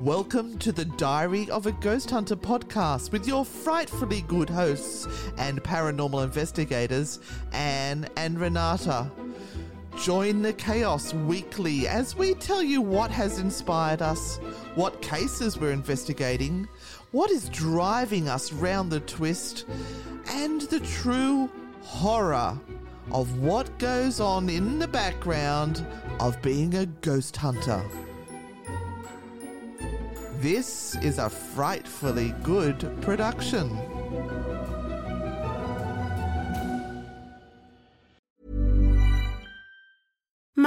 Welcome to the Diary of a Ghost Hunter podcast with your frightfully good hosts and paranormal investigators, Anne and Renata. Join the chaos weekly as we tell you what has inspired us, what cases we're investigating, what is driving us round the twist, and the true horror of what goes on in the background of being a ghost hunter. This is a frightfully good production.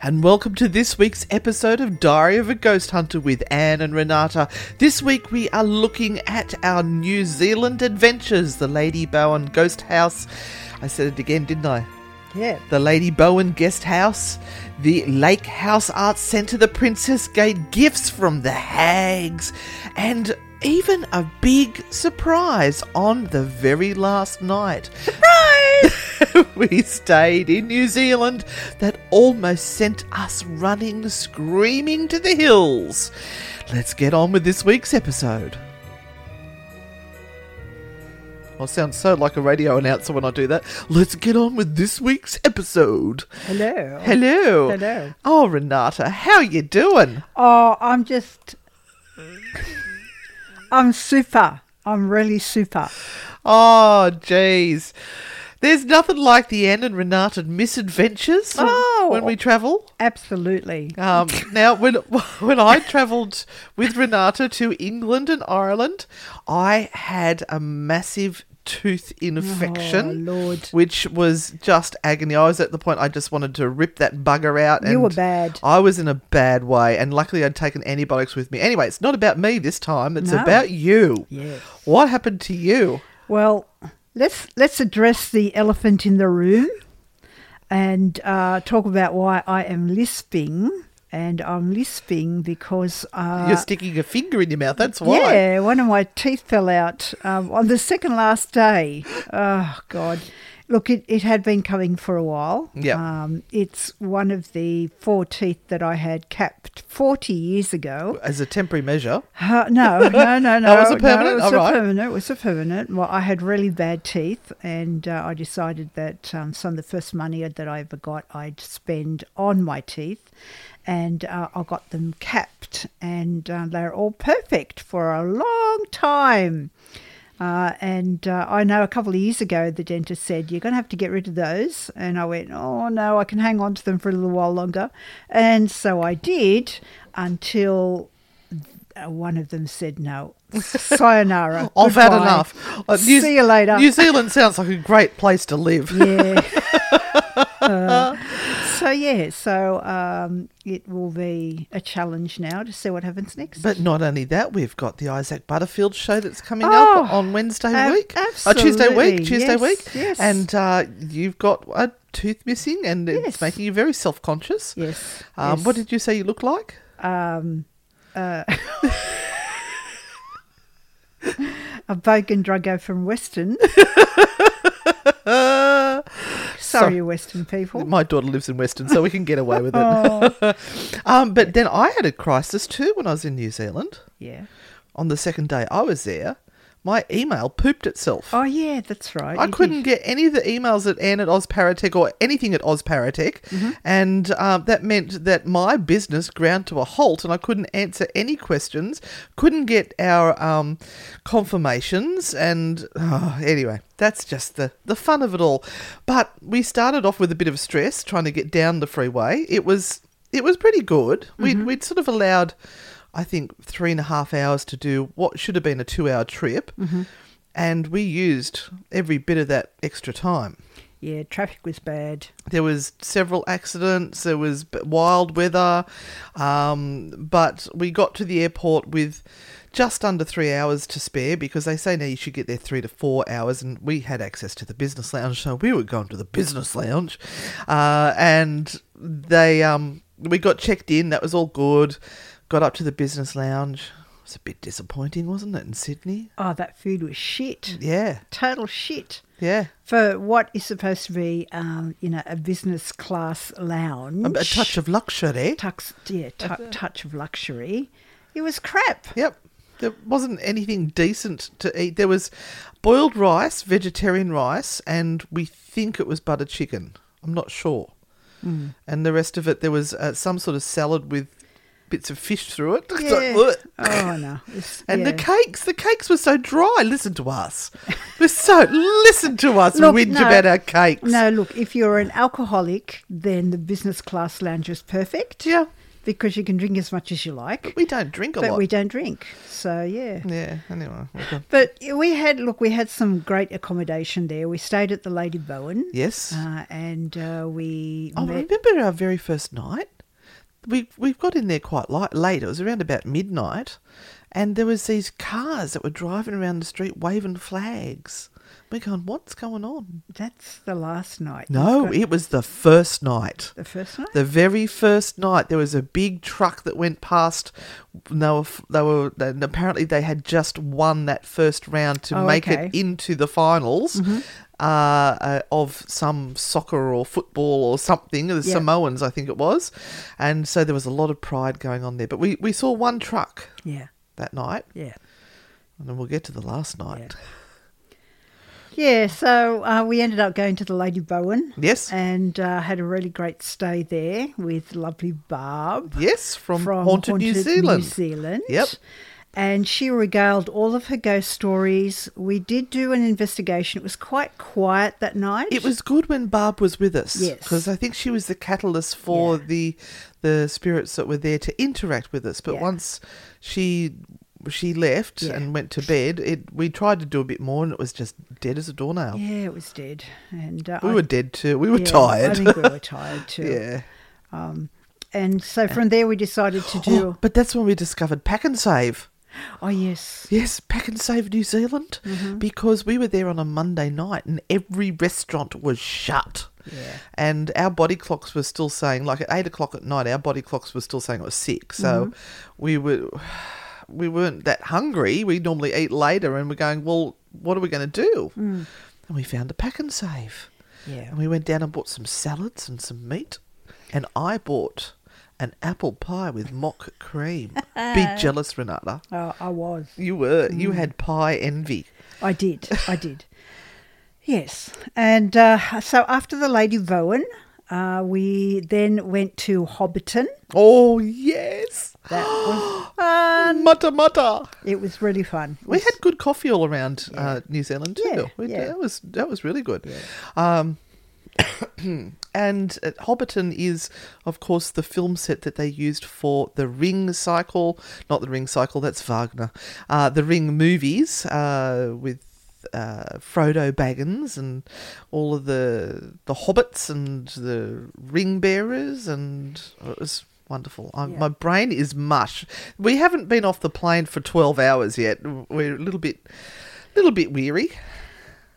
And welcome to this week's episode of Diary of a Ghost Hunter with Anne and Renata. This week we are looking at our New Zealand adventures, the Lady Bowen Ghost House. I said it again, didn't I? Yeah. The Lady Bowen Guest House, the Lake House Arts Centre, the Princess Gate, gifts from the hags, and even a big surprise on the very last night. Surprise! we stayed in New Zealand that almost sent us running, screaming to the hills. Let's get on with this week's episode. I sound so like a radio announcer when I do that. Let's get on with this week's episode. Hello. Hello. Hello. Oh, Renata, how you doing? Oh, I'm just. I'm super. I'm really super. Oh, jeez. There's nothing like the Anne and Renata misadventures Oh. when we travel. Absolutely. Um, now, when when I travelled with Renata to England and Ireland, I had a massive tooth infection, Oh, Lord. which was just agony. I was at the point I just wanted to rip that bugger out. You were bad. I was in a bad way, and luckily I'd taken antibiotics with me. Anyway, it's not about me this time. It's No. about you. Yes. What happened to you? Well, let's let's address the elephant in the room, and uh, talk about why I am lisping. And I'm lisping because uh, You're sticking a finger in your mouth. That's why. Yeah, one of my teeth fell out um, on the second last day. Oh, God. Look, it, it had been coming for a while. Yeah. Um, it's one of the four teeth that I had capped 40 years ago. As a temporary measure. Uh, no, no, no, no. Was it no, it was All a right. permanent. It was a permanent. Well, I had really bad teeth, and uh, I decided that um, some of the first money that I ever got, I'd spend on my teeth, and uh, I got them capped, and uh, they're all perfect for a long time. Uh, and uh, I know a couple of years ago, the dentist said, You're going to have to get rid of those. And I went, Oh, no, I can hang on to them for a little while longer. And so I did until uh, one of them said, No, sayonara. I've had enough. Uh, New- See you later. New Zealand sounds like a great place to live. Yeah. So, yeah, so um, it will be a challenge now to see what happens next. But not only that, we've got the Isaac Butterfield show that's coming Oh, up on Wednesday ab- week, oh, Tuesday week, Tuesday Yes, week, yes. and uh, you've got a tooth missing, and it's Yes. making you very self conscious. Yes. Um, What did you say you look like? um, uh, a bogan druggo from Western. Sorry, Western people. my daughter lives in Western, so we can get away with it. Oh, um, but then I had a crisis too when I was in New Zealand. yeah. On the second day I was there, my email pooped itself. Oh, yeah, that's right. I you couldn't did. get any of the emails at Anne at Ozparatech or anything at Ozparatech, Mm-hmm. and um, that meant that my business ground to a halt, and I couldn't answer any questions, couldn't get our um, confirmations, and oh, anyway, that's just the the fun of it all. But we started off with a bit of stress trying to get down the freeway. It was it was pretty good. Mm-hmm. We'd we'd sort of allowed. I think three and a half hours to do what should have been a two hour trip. Mm-hmm. And we used every bit of that extra time. Yeah, traffic was bad. There was several accidents. There was wild weather, um, but we got to the airport with just under three hours to spare because they say now you should get there three to four hours, and we had access to the business lounge, so we were going to the business lounge, uh, and they um, we got checked in. That was all good. Got up to the business lounge. It was a bit disappointing, wasn't it, in Sydney? Oh, that food was shit. Yeah, Total shit. yeah. For what is supposed to be, um, you know, a business class lounge. A, a touch of luxury. Tux, yeah, touch of luxury. It was crap. Yep. There wasn't anything decent to eat. There was boiled rice, vegetarian rice, and we think it was butter chicken. I'm not sure. Hmm. And the rest of it, there was uh, some sort of salad with bits of fish through it. It's like, "Ugh." Oh no. It's- and the yeah. cakes, the cakes were so dry. Listen to us. We're so listen to us Look, whinge no. about our cakes. No, look, if you're an alcoholic, then the business class lounge is perfect. Yeah. Because you can drink as much as you like. We don't drink a but lot. we don't drink. So yeah. Yeah. Anyway. okay. But we had look, we had some great accommodation there. We stayed at the Lady Bowen. Yes. Uh, and uh, we I met. remember our very first night. We we got in there quite light, late. It was around about midnight, and there was these cars that were driving around the street waving flags. We're going, what's going on? That's the last night. No, got- it was the first night. the first night. The very first night, there was a big truck that went past. and They were, they were, and apparently they had just won that first round to Oh, make okay. it into the finals uh, uh, of some soccer or football or something. The Yeah. Samoans, I think it was, and so there was a lot of pride going on there. But we we saw one truck yeah, that night, yeah. and then we'll get to the last night. Yeah, so uh, we ended up going to the Lady Bowen. Yes. And uh, had a really great stay there with lovely Barb. Yes, from, Haunted, New Zealand. New Zealand. Yep. And she regaled all of her ghost stories. We did do an investigation. It was quite quiet that night. It was good when Barb was with us. Yes. Because I think she was the catalyst for Yeah. the the spirits that were there to interact with us. But Yeah. once she she left Yeah. and went to bed, it we tried to do a bit more and it was just dead as a doornail. Yeah, it was dead. And uh, We I- were dead too. We were yeah, tired. I think we were tired too. yeah. Um, And so from there we decided to do. Oh, but that's when we discovered PAK'nSAVE. Oh, yes. Yes, Pack and Save New Zealand. Mm-hmm. Because we were there on a Monday night and every restaurant was shut. Yeah. And our body clocks were still saying, like at eight o'clock at night, our body clocks were still saying it was six. So Mm-hmm. we were, we weren't that hungry. We normally eat later, and we're going, well, what are we going to do? Mm. And we found a PAK'nSAVE. Yeah. And we went down and bought some salads and some meat. And I bought an apple pie with mock cream. Be jealous, Renata. Oh, I was. You were. Mm. You had pie envy. I did. I did. Yes. And uh, so after the Lady Bowen, uh, we then went to Hobbiton. Oh, yes. That was fun. Mutta mutta. It was really fun. It We had good coffee all around uh, New Zealand too. Yeah, We- yeah. That was that was really good. Um, and uh, Hobbiton is, of course, the film set that they used for the Ring cycle. Not the Ring cycle. That's Wagner. Uh, the Ring movies uh, with. Uh, Frodo Baggins and all of the the hobbits and the ring bearers and it was wonderful. i Yeah. My brain is mush. We haven't been off the plane for twelve hours yet. We're a little bit, little bit weary.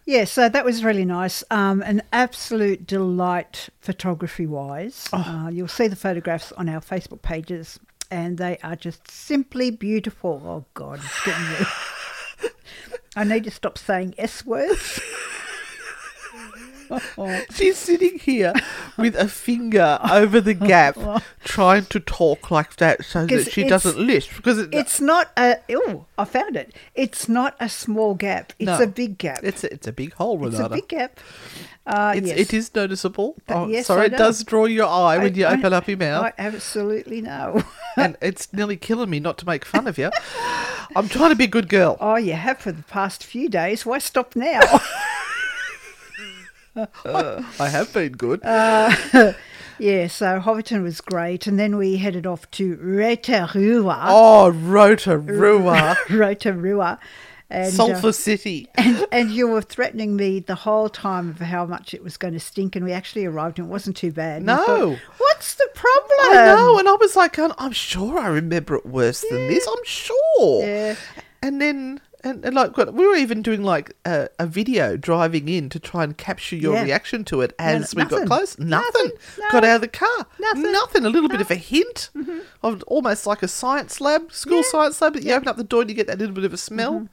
Yeah, so that was really nice. Um, an absolute delight photography wise. Uh, you'll see the photographs on our Facebook pages, and they are just simply beautiful. Oh, God, it's getting me. I need to stop saying S words. She's sitting here with a finger over the gap, trying to talk like that so that she doesn't lisp. Because it, It's not a. Oh, I found it. It's not a small gap. It's No. a big gap. it's a, it's a big hole, Renata. It's a big gap. Uh, It's, yes. It is noticeable. Oh, yes, sorry, I it does draw your eye when I- you I- open up your mouth. I absolutely know. and it's nearly killing me not to make fun of you. I'm trying to be a good girl. oh, you have for the past few days. Why stop now? I have been good. Uh, yeah, so Hobbiton was great. And then we headed off to Rotorua. oh, Rotorua, Rotorua. And, uh, Sulphur City. and, and you were threatening me the whole time of how much it was going to stink, and we actually arrived and it wasn't too bad. No. thought, What's the problem? I know, and I was like, "I'm- I'm sure I remember it worse than this. I'm sure. Yeah. And then, and, and like, we were even doing like a, a video driving in to try and capture your Yeah. reaction to it No, as we got close. Nothing. Nothing. Got out of the car. Nothing. nothing. A little bit of a hint mm-hmm. of almost like a science lab, school science lab. But you open up the door and you get that little bit of a smell. Mm-hmm.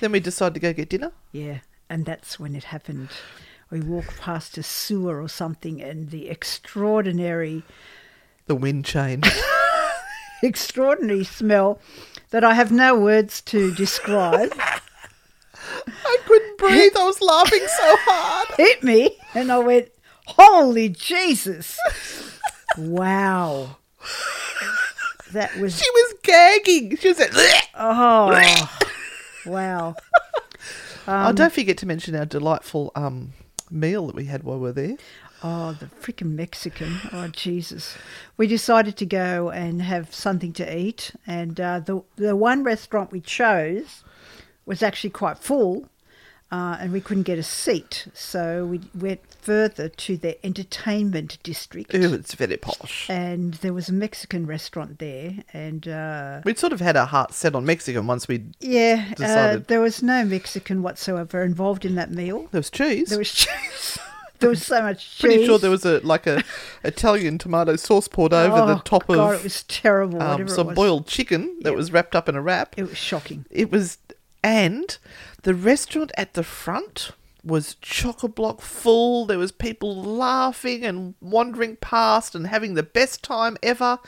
Then we decided to go get dinner. Yeah, and that's when it happened. We walked past a sewer or something, and the extraordinary, The wind changed. extraordinary smell that I have no words to describe I couldn't breathe. I was laughing so hard. hit me, and I went, "Holy Jesus! wow!" That was She was gagging. She was like, oh, wow. oh, don't forget to mention our delightful um, meal that we had while we were there. Oh, the freaking Mexican. Oh, Jesus. We decided to go and have something to eat. And uh, the, the one restaurant we chose was actually quite full uh, and we couldn't get a seat. So we went further to the entertainment district. Ooh, it's very posh. And there was a Mexican restaurant there. And uh, We'd sort of had our hearts set on Mexican once we yeah, uh, Decided. there was no Mexican whatsoever involved in that meal. there was cheese. There was cheese. There was so much cheese. Pretty sure there was a like a Italian tomato sauce poured over the Oh, top God, of it was terrible. um, some was. boiled chicken that Yeah. was wrapped up in a wrap. It was shocking. It was, and the restaurant at the front was chock a block full. There was people laughing and wandering past and having the best time ever.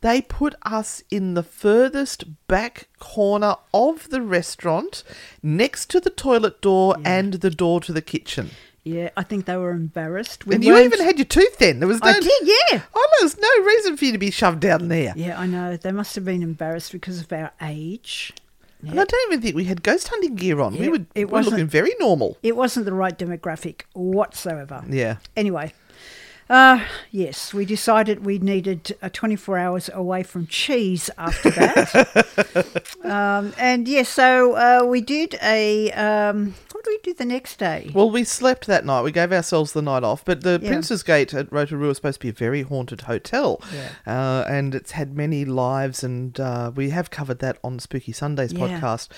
They put us in the furthest back corner of the restaurant, next to the toilet door and the door to the kitchen. Yeah, I think they were embarrassed. We and you even had your tooth then. There was no. I did, yeah. Oh, there was no reason for you to be shoved down there. Yeah, I know. They must have been embarrassed because of our age. And I don't even think we had ghost hunting gear on. we Yeah, were, it we were looking very normal. It wasn't the right demographic whatsoever. Yeah. Anyway, uh, yes, we decided we needed uh, 24 hours away from cheese after that. um, and yes, so uh, we did a. Um, what did we do the next day? Well, we slept that night. We gave ourselves the night off. But the Yeah. Prince's Gate at Rotorua is supposed to be a very haunted hotel. Yeah. Uh, and it's had many lives, and uh, we have covered that on Spooky Sundays Yeah. podcast.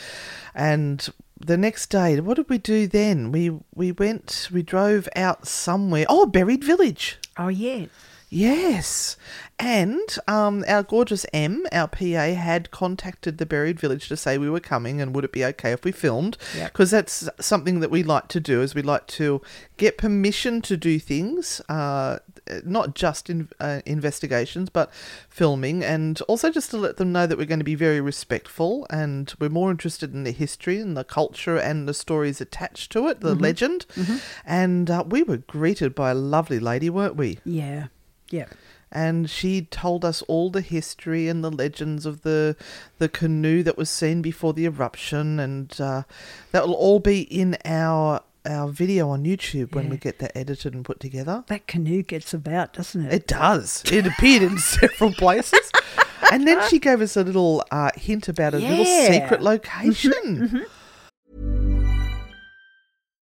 And the next day, what did we do then? We we went, we drove out somewhere. Oh, Buried Village. Oh, yeah. Yes. And um, our gorgeous M, our PA, had contacted the Buried Village to say we were coming and would it be okay if we filmed? Yep. Because that's something that we like to do is we like to get permission to do things, uh, not just in, uh, investigations, but filming, and also just to let them know that we're going to be very respectful and we're more interested in the history and the culture and the stories attached to it, the legend. And uh, we were greeted by a lovely lady, weren't we? Yeah. Yeah. and she told us all the history and the legends of the the canoe that was seen before the eruption, and uh, that will all be in our our video on YouTube when Yeah. we get that edited and put together. That canoe gets about, doesn't it? It does. It appeared in several places. And then she gave us a little uh, hint about a little secret location.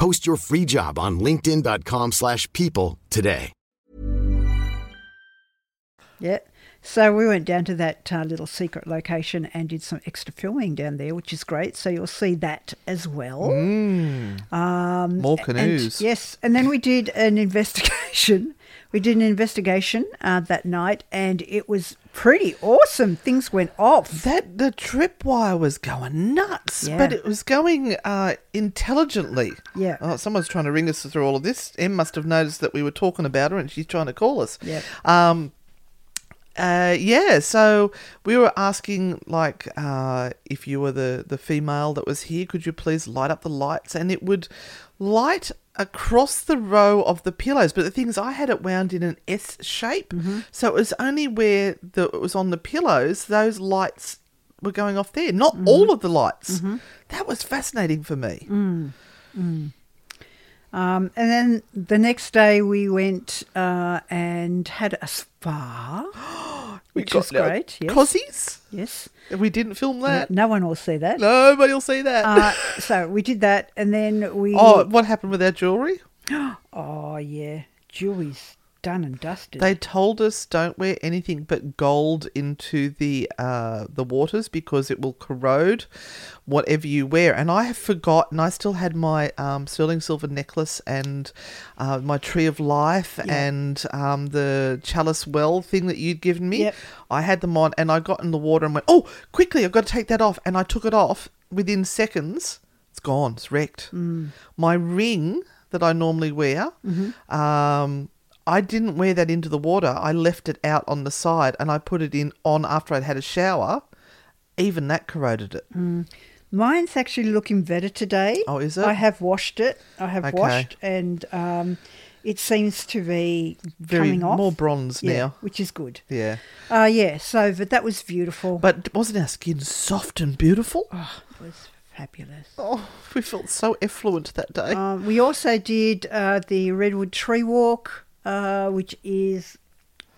Post your free job on linkedin.com/people slash people today. Yeah. So we went down to that uh, little secret location and did some extra filming down there, which is great. So you'll see that as well. Um, More and- canoes. yes, and then we did an investigation. We did an investigation uh, that night, and it was pretty awesome. Things went off. That the tripwire was going nuts, Yeah. but it was going uh, intelligently. Yeah. Oh, someone's trying to ring us through all of this. Em must have noticed that we were talking about her, and she's trying to call us. Yep. Um. Uh, yeah, so we were asking, like, uh, if you were the, the female that was here, could you please light up the lights? And it would light across the row of the pillows. But the thing is, I had it wound in an S shape, mm-hmm. so it was only where the, it was on the pillows those lights were going off there, not mm-hmm. all of the lights. Mm-hmm. That was fascinating for me. Mm. Mm. Um, and then the next day we went uh, and had a spa, which was our great. Yes. Cozies. yes. We didn't film that. No one will see that. Nobody will see that. Uh, so we did that, and then we. oh, what happened with our jewellery? Oh, yeah, jewelry's done and dusted. They told us don't wear anything but gold into the uh, the waters because it will corrode whatever you wear. And I have forgotten. I still had my um, sterling silver necklace and uh, my tree of life and um, the chalice well thing that you'd given me. Yep. I had them on, and I got in the water and went, "Oh, quickly! I've got to take that off." And I took it off within seconds. It's gone. It's wrecked. My ring that I normally wear. Um, I didn't wear that into the water. I left it out on the side and I put it in on after I'd had a shower. Even that corroded it. Mine's actually looking better today. Oh, is it? I have washed it. I have Okay. washed, and um, it seems to be Very coming off. more bronze yeah, now. which is good. Yeah. Uh, yeah. So, but that was beautiful. But wasn't our skin soft and beautiful? it was fabulous. Oh, we felt so effluent that day. Um, we also did uh, the Redwood Tree Walk, uh, which is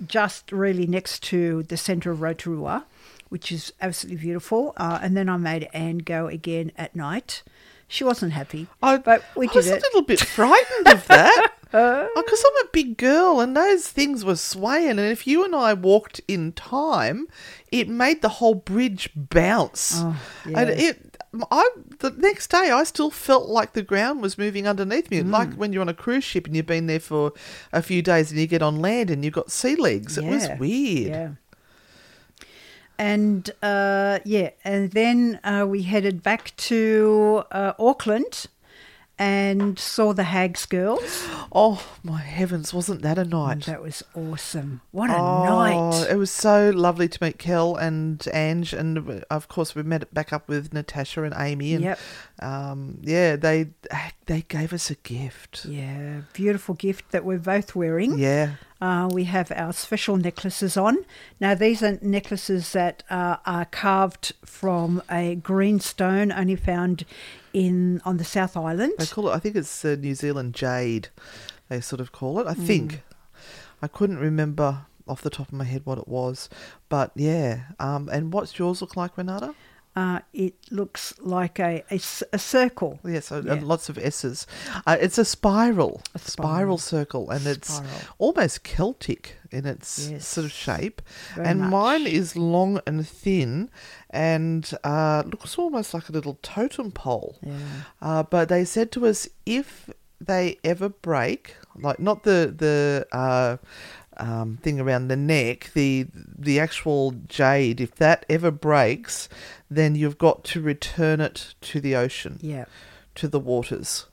just really next to the centre of Rotorua, which is absolutely beautiful. Uh, and then I made Anne go again at night. She wasn't happy, I, but we I did was it. a little bit frightened of that. Because I'm a big girl and those things were swaying. And if you and I walked in time, it made the whole bridge bounce. Oh, And yeah. it, I, the next day, I still felt like the ground was moving underneath me. Mm. Like when you're on a cruise ship and you've been there for a few days and you get on land and you've got sea legs. It was weird. Yeah. And uh, yeah, and then uh, we headed back to uh, Auckland and saw the Hags girls. Oh, my heavens, wasn't that a night? That was awesome. What a Oh, night! It was so lovely to meet Kel and Ange, and of course we met back up with Natasha and Amy, and Yep. um, yeah, they they gave us a gift. Yeah, beautiful gift that we're both wearing. Yeah, Uh, we have our special necklaces on. Now, these are necklaces that uh, are carved from a green stone only found in on the South Island. they call it. I think it's uh, New Zealand jade. They sort of call it. I think. I couldn't remember off the top of my head what it was, but yeah. Um, and what's yours look like, Renata? Uh, it looks like a a circle. Yes, Yeah. lots of S's. Uh, it's a spiral, A spiral, spiral. circle, and it's almost Celtic in its Yes. sort of shape. Very and much. mine is long and thin, and uh, looks almost like a little totem pole. Yeah. Uh, but they said to us if they ever break, like not the the uh, um, thing around the neck, the the actual jade, if that ever breaks, then you've got to return it to the ocean, Yeah. to the waters.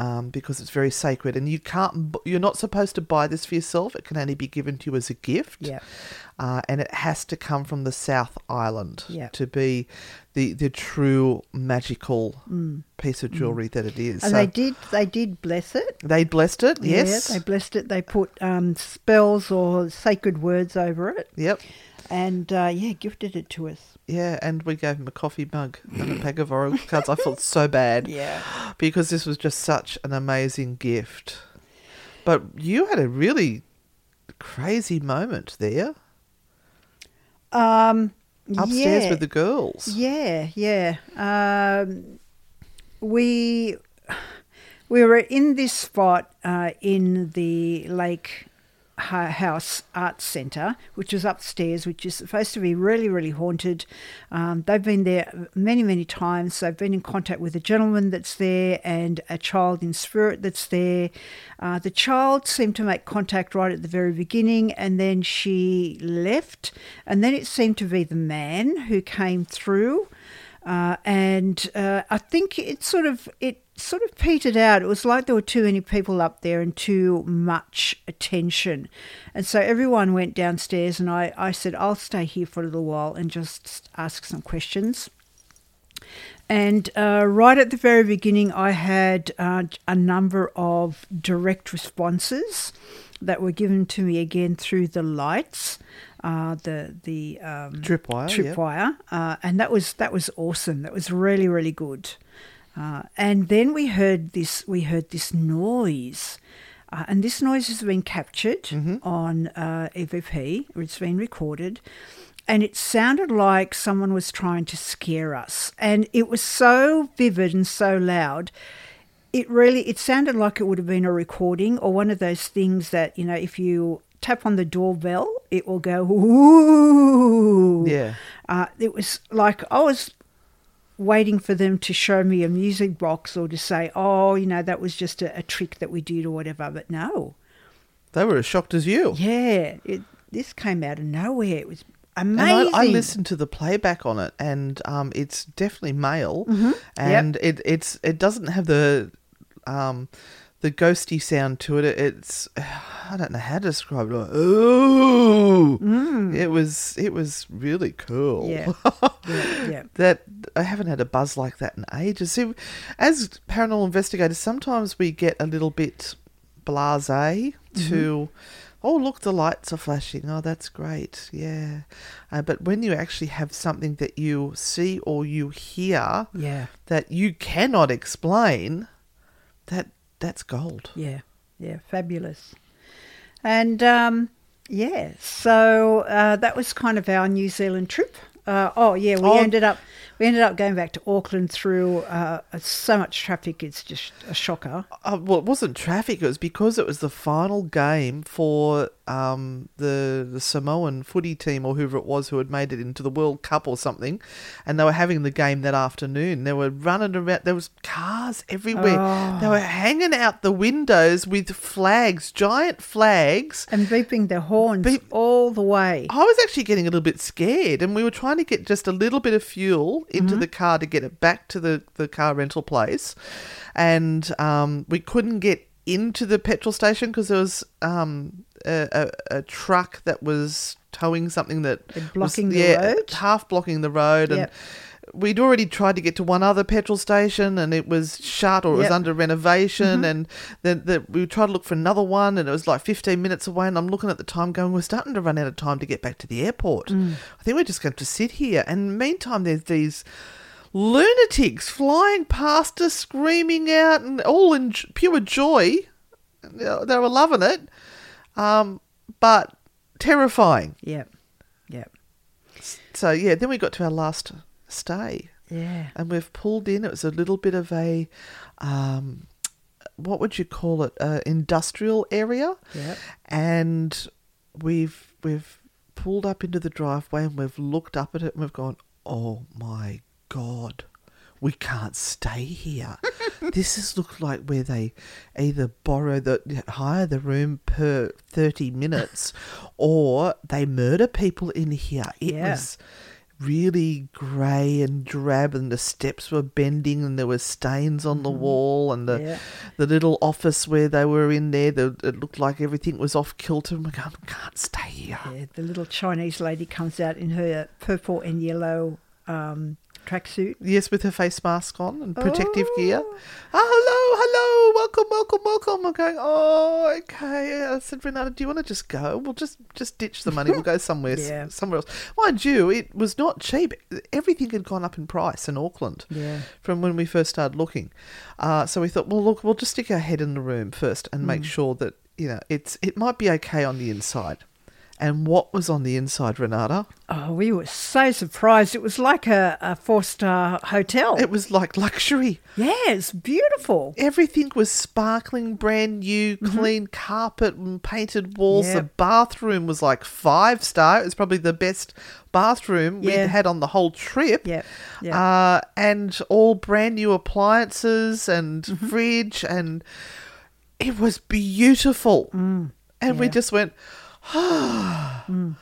Um, because it's very sacred, and you can't. You're not supposed to buy this for yourself. It can only be given to you as a gift. Yeah. uh, and it has to come from the South Island to be the the true magical piece of jewelry that it is. Mm. And So they did they did bless it. they blessed it. Yes. Yeah, they blessed it. They put um, spells or sacred words over it, yep. and uh, yeah, gifted it to us. Yeah, and we gave him a coffee mug and a pack of Oracle cards. I felt so bad. Yeah. Because this was just such an amazing gift. But you had a really crazy moment there Um, upstairs yeah. with the girls. Yeah, yeah. Um, we we were in this spot uh, in the Lake House Arts Centre, which is upstairs, which is supposed to be really, really haunted. Um, they've been there many, many times. They've been in contact with a gentleman that's there and a child in spirit that's there. Uh, the child seemed to make contact right at the very beginning, and then she left. And then it seemed to be the man who came through. Uh, and uh, I think it sort of it sort of petered out. It was like there were too many people up there and too much attention, and so everyone went downstairs. And I, I said I'll stay here for a little while and just ask some questions. And uh, right at the very beginning, I had uh, a number of direct responses that were given to me again through the lights, uh, the the um, Tripwire, tripwire, uh, and that was that was awesome. That was really really good. Uh, and then we heard this we heard this noise. Uh, and this noise has been captured on uh, EVP, it's been recorded, and it sounded like someone was trying to scare us. And it was so vivid and so loud. It really it sounded like it would have been a recording or one of those things that, you know, if you tap on the doorbell, it will go ooh. Yeah. Uh, it was like I was waiting for them to show me a music box or to say, oh, you know, that was just a, a trick that we did or whatever. But no, They were as shocked as you. yeah, it, this came out of nowhere. It was amazing. I, I listened to the playback on it, and um, it's definitely male, Mm-hmm. and it it's it doesn't have the um, the ghosty sound to it. It's I don't know how to describe it. Like, Ooh, it was it was really cool. Mm. Yeah, yeah, yeah. that I haven't had a buzz like that in ages. See, as paranormal investigators, sometimes we get a little bit blasé to, oh look, the lights are flashing. Oh, that's great, yeah. Uh, but when you actually have something that you see or you hear Yeah, that you cannot explain, that that's gold. yeah, yeah, fabulous. And um, yeah, so uh, that was kind of our New Zealand trip. Uh, oh yeah, we Oh. ended up we ended up going back to Auckland through uh, so much traffic. It's just a shocker. Uh, well, it wasn't traffic. It was because it was the final game for um, the the Samoan footy team or whoever it was who had made it into the World Cup or something, and they were having the game that afternoon. They were running around. There was cars everywhere. They were hanging out the windows with flags, giant flags. And beeping their horns Beep- all the way. I was actually getting a little bit scared, and we were trying to get just a little bit of fuel into the car to get it back to the, the car rental place, and um, we couldn't get into the petrol station because there was um, a, a, a truck that was towing something that They're was- blocking the yeah, road? half blocking the road, and we'd already tried to get to one other petrol station and it was shut or it was under renovation and then the, we tried to look for another one and it was like 15 minutes away and I'm looking at the time going we're starting to run out of time to get back to the airport. I think we're just going to sit here. And meantime there's these lunatics flying past us screaming out and all in pure joy. They were loving it. Um, but terrifying. Yep. Yep. So yeah, then we got to our last stay Yeah. and we've pulled in. It was a little bit of a, um, what would you call it? Uh, industrial area. Yep. And we've we've pulled up into the driveway and we've looked up at it and we've gone, oh my god, we can't stay here. this has looked like where they either borrow the hire the room per thirty minutes, or they murder people in here. It Yeah. was really grey and drab, and the steps were bending, and there were stains on the wall, and the Mm-hmm. Yeah. the little office where they were in there, the, it looked like everything was off kilter. And we can't, can't stay here. Yeah, the little Chinese lady comes out in her purple and yellow um, tracksuit. Yes, with her face mask on and protective Oh. gear. Oh, hello, hello, welcome, welcome, welcome. I'm going. Oh, okay. I said, Renata, do you want to just go? We'll just just ditch the money. We'll go somewhere, Yeah. somewhere else. Mind you, it was not cheap. Everything had gone up in price in Auckland. Yeah. From when we first started looking, uh, so we thought, well, look, we'll just stick our head in the room first and Mm. make sure that you know it's it might be okay on the inside. And what was on the inside, Renata? Oh, we were so surprised. It was like a, a four star hotel. It was like luxury. yeah, it's beautiful. Everything was sparkling, brand new, clean carpet and painted walls. The Mm-hmm. Bathroom was like five star. It was probably the best bathroom Yeah. we had on the whole trip. Yep. Uh, and all brand new appliances and Mm-hmm. fridge, and it was beautiful. and we Mm, just went, ah,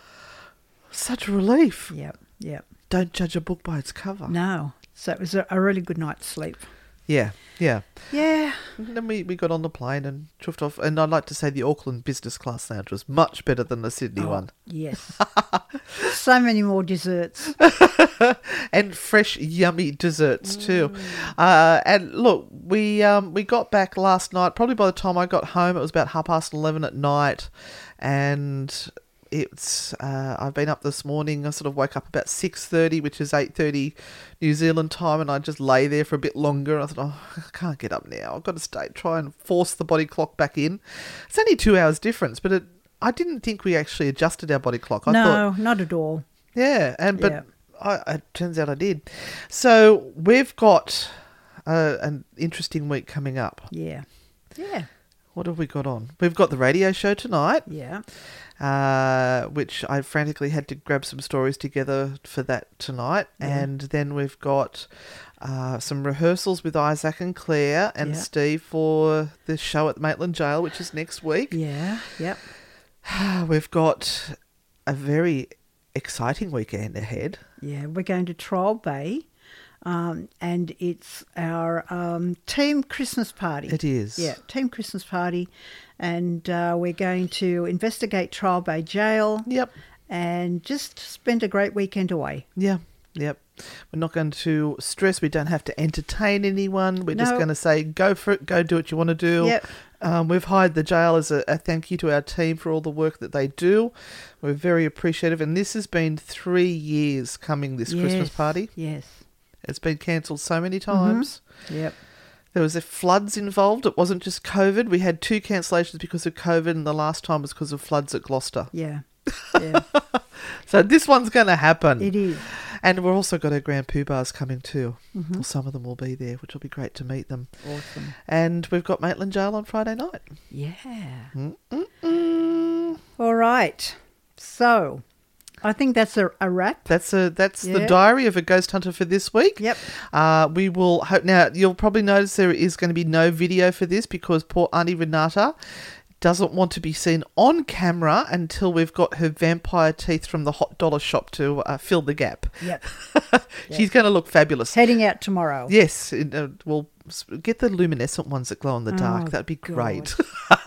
such a relief. Yep, yep. Don't judge a book by its cover. No. So it was a, a really good night's sleep. Yeah, yeah. Yeah. And then we, we got on the plane and chuffed off. And I'd like to say the Auckland business class lounge was much better than the Sydney Oh, one. Yes. so many more desserts. And fresh, yummy desserts too. Uh, and look, we um, we got back last night. Probably by the time I got home, it was about half past eleven at night, and it's uh, I've been up this morning. I sort of woke up about six thirty, which is eight thirty New Zealand time, and I just lay there for a bit longer. I thought, oh, I can't get up now. I've got to stay, try and force the body clock back in. It's only two hours difference, but it. I didn't think we actually adjusted our body clock. I no, thought not at all. yeah, and but Yeah. I, it turns out I did. So we've got uh, an interesting week coming up. Yeah. Yeah. What have we got on? We've got the radio show tonight, Yeah. uh, which I frantically had to grab some stories together for that tonight, and then we've got. Uh, some rehearsals with Isaac and Claire and Yeah. Steve for the show at Maitland Jail, which is next week. Yeah. Yep. We've got a very exciting weekend ahead. Yeah. We're going to Trial Bay. Um, and it's our um, team Christmas party. It is. Yeah, team Christmas party. And uh, we're going to investigate Trial Bay Jail. Yep. And just spend a great weekend away. Yeah, yep. We're not going to stress. We don't have to entertain anyone. We're just going to say, go for it, go do what you want to do. Yep. Um, we've hired the jail as a, a thank you to our team for all the work that they do. We're very appreciative. And this has been three years coming, this Christmas party. Yes. It's been cancelled so many Mm-hmm. times. Yep. There was a floods involved. It wasn't just COVID. We had two cancellations because of COVID, and the last time was because of floods at Gloucester. Yeah. Yeah. So this one's going to happen. it is. And we've also got our Grand Poobahs coming too. Mm-hmm. Well, some of them will be there, which will be great to meet them. Awesome. And we've got Maitland Jail on Friday night. Yeah. All right. So, I think that's a, a wrap. That's a that's the diary of a ghost hunter for this week. Yep. Uh, we will hope now. You'll probably notice there is going to be no video for this because poor Auntie Renata doesn't want to be seen on camera until we've got her vampire teeth from the hot dollar shop to uh, fill the gap. Yep. She's going to look fabulous. Heading out tomorrow. Yes, it, uh, we'll get the luminescent ones that glow in the dark. Oh, That'd be great.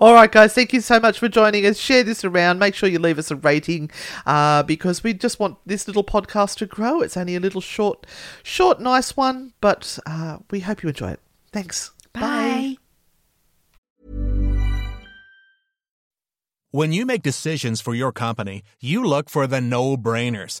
All right, guys, thank you so much for joining us. Share this around. Make sure you leave us a rating uh, because we just want this little podcast to grow. It's only a little short, short, nice one, but uh, we hope you enjoy it. Thanks. Bye. When you make decisions for your company, you look for the no brainers.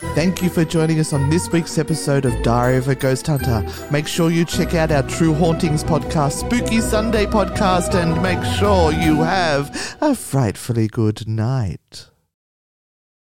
Thank you for joining us on this week's episode of Diary of a Ghost Hunter. Make sure you check out our True Hauntings podcast, Spooky Sunday podcast, and make sure you have a frightfully good night.